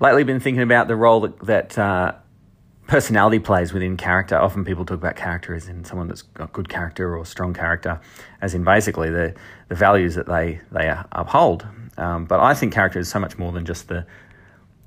lately been thinking about the role that, that uh, personality plays within character. Often people talk about character as in someone that's got good character or strong character, as in basically the, the values that they, they uphold. Um, but I think character is so much more than just the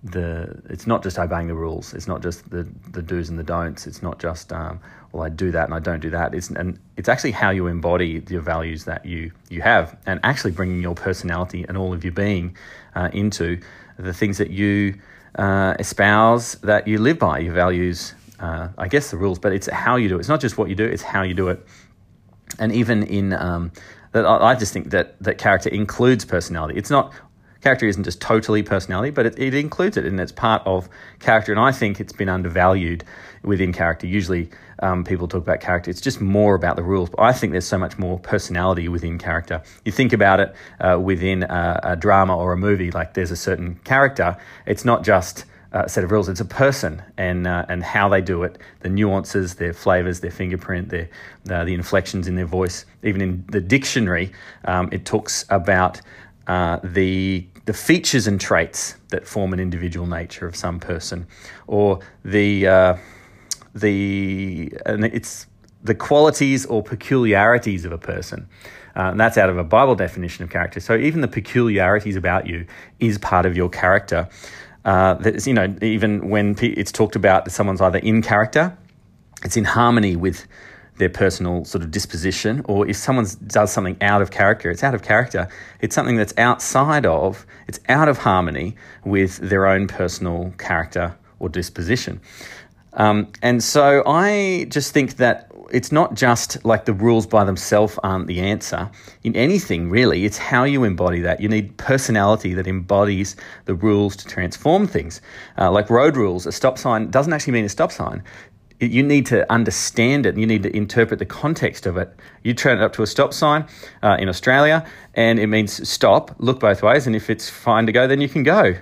the it's not just obeying the rules. It's not just the the do's and the don'ts. It's not just um, well I do that and I don't do that. It's and it's actually how you embody your values that you you have, and actually bringing your personality and all of your being uh, into the things that you uh, espouse that you live by. Your values, uh, I guess the rules, but it's how you do it. It's not just what you do; it's how you do it. And even in um, that, I just think that that character includes personality. It's not character isn't just totally personality, but it, it includes it and it's part of character. And I think it's been undervalued within character. Usually um, people talk about character, it's just more about the rules. But I think there's so much more personality within character. You think about it uh, within a, a drama or a movie, like there's a certain character, it's not just a set of rules. It's a person and uh, and how they do it, the nuances, their flavors, their fingerprint, their uh, the inflections in their voice. Even in the dictionary, um, it talks about uh, the the features and traits that form an individual nature of some person, or the uh, the and it's the qualities or peculiarities of a person. Uh, and that's out of a Bible definition of character. So even the peculiarities about you is part of your character. Uh, that you know, even when it's talked about that someone's either in character, it's in harmony with their personal sort of disposition, or if someone does something out of character, it's out of character. It's something that's outside of, it's out of harmony with their own personal character or disposition. Um, and so I just think that it's not just like the rules by themselves aren't the answer in anything really. It's how you embody that. You need personality that embodies the rules to transform things. Uh, like road rules, a stop sign doesn't actually mean a stop sign you need to understand it. You need to interpret the context of it. You turn it up to a stop sign uh, in Australia, and it means stop, look both ways, and if it's fine to go, then you can go.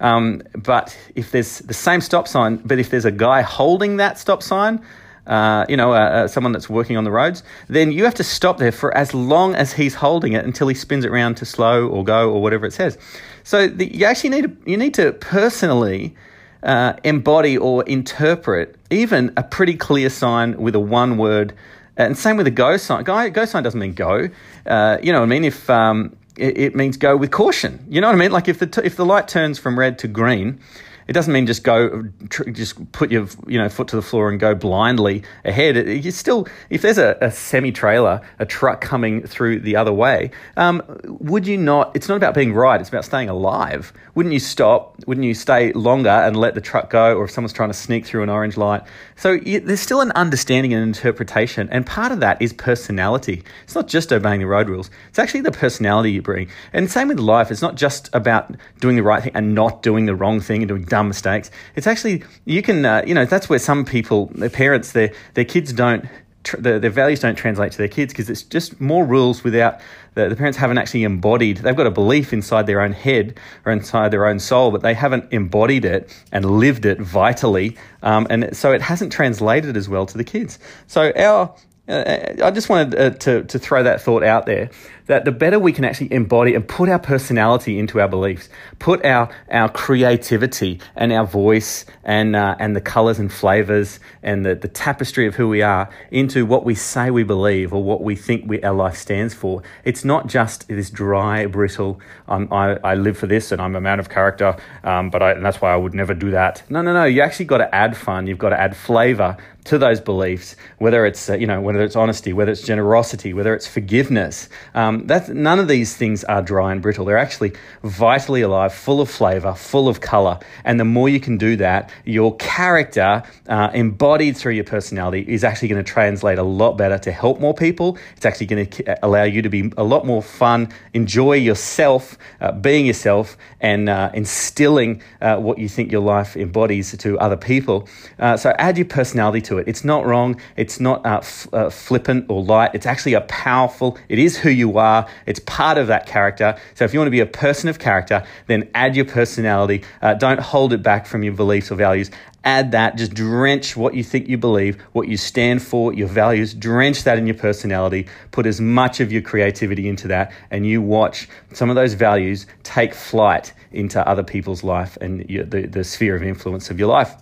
Um, but if there's the same stop sign, but if there's a guy holding that stop sign, uh, you know, uh, uh, someone that's working on the roads, then you have to stop there for as long as he's holding it until he spins it around to slow or go or whatever it says. So the, you actually need to, you need to personally uh, embody or interpret even a pretty clear sign with a one word. And same with a go sign. Go, go sign doesn't mean go. Uh, you know what I mean? If um, it, it, means go with caution. You know what I mean? Like if the t- if the light turns from red to green, it doesn't mean just go, tr- just put your you know foot to the floor and go blindly ahead. It, you still, if there's a, a semi trailer, a truck coming through the other way, um, would you not? It's not about being right. It's about staying alive. Wouldn't you stop? Wouldn't you stay longer and let the truck go? Or if someone's trying to sneak through an orange light, so you, there's still an understanding and interpretation, and part of that is personality. It's not just obeying the road rules. It's actually the personality you bring. And same with life. It's not just about doing the right thing and not doing the wrong thing and doing dumb mistakes. It's actually you can uh, you know that's where some people, their parents, their their kids don't tr- the, their values don't translate to their kids because it's just more rules without the, the, parents haven't actually embodied. They've got a belief inside their own head or inside their own soul, but they haven't embodied it and lived it vitally, um, and so it hasn't translated as well to the kids. So our uh, I just wanted uh, to, to throw that thought out there that the better we can actually embody and put our personality into our beliefs, put our, our creativity and our voice and, uh, and the colors and flavors and the, the tapestry of who we are into what we say we believe or what we think we, our life stands for. It's not just this dry, brittle, um, I, I live for this and I'm a man of character, um, but I, and that's why I would never do that. No, no, no. You actually got to add fun. You've got to add flavor to those beliefs, whether it's, uh, you know, whether it's honesty, whether it's generosity, whether it's forgiveness. Um, that's, none of these things are dry and brittle. They're actually vitally alive, full of flavor, full of color. And the more you can do that, your character, uh, embodied through your personality, is actually going to translate a lot better to help more people. It's actually going to allow you to be a lot more fun, enjoy yourself, uh, being yourself, and uh, instilling uh, what you think your life embodies to other people. Uh, so add your personality to it. It's not wrong. It's not uh, f- uh, flippant or light. It's actually a powerful, it is who you are are. It's part of that character. So if you want to be a person of character, then add your personality. Uh, don't hold it back from your beliefs or values. Add that. Just drench what you think you believe, what you stand for, your values. Drench that in your personality. Put as much of your creativity into that, and you watch some of those values take flight into other people's life and your, the, the sphere of influence of your life.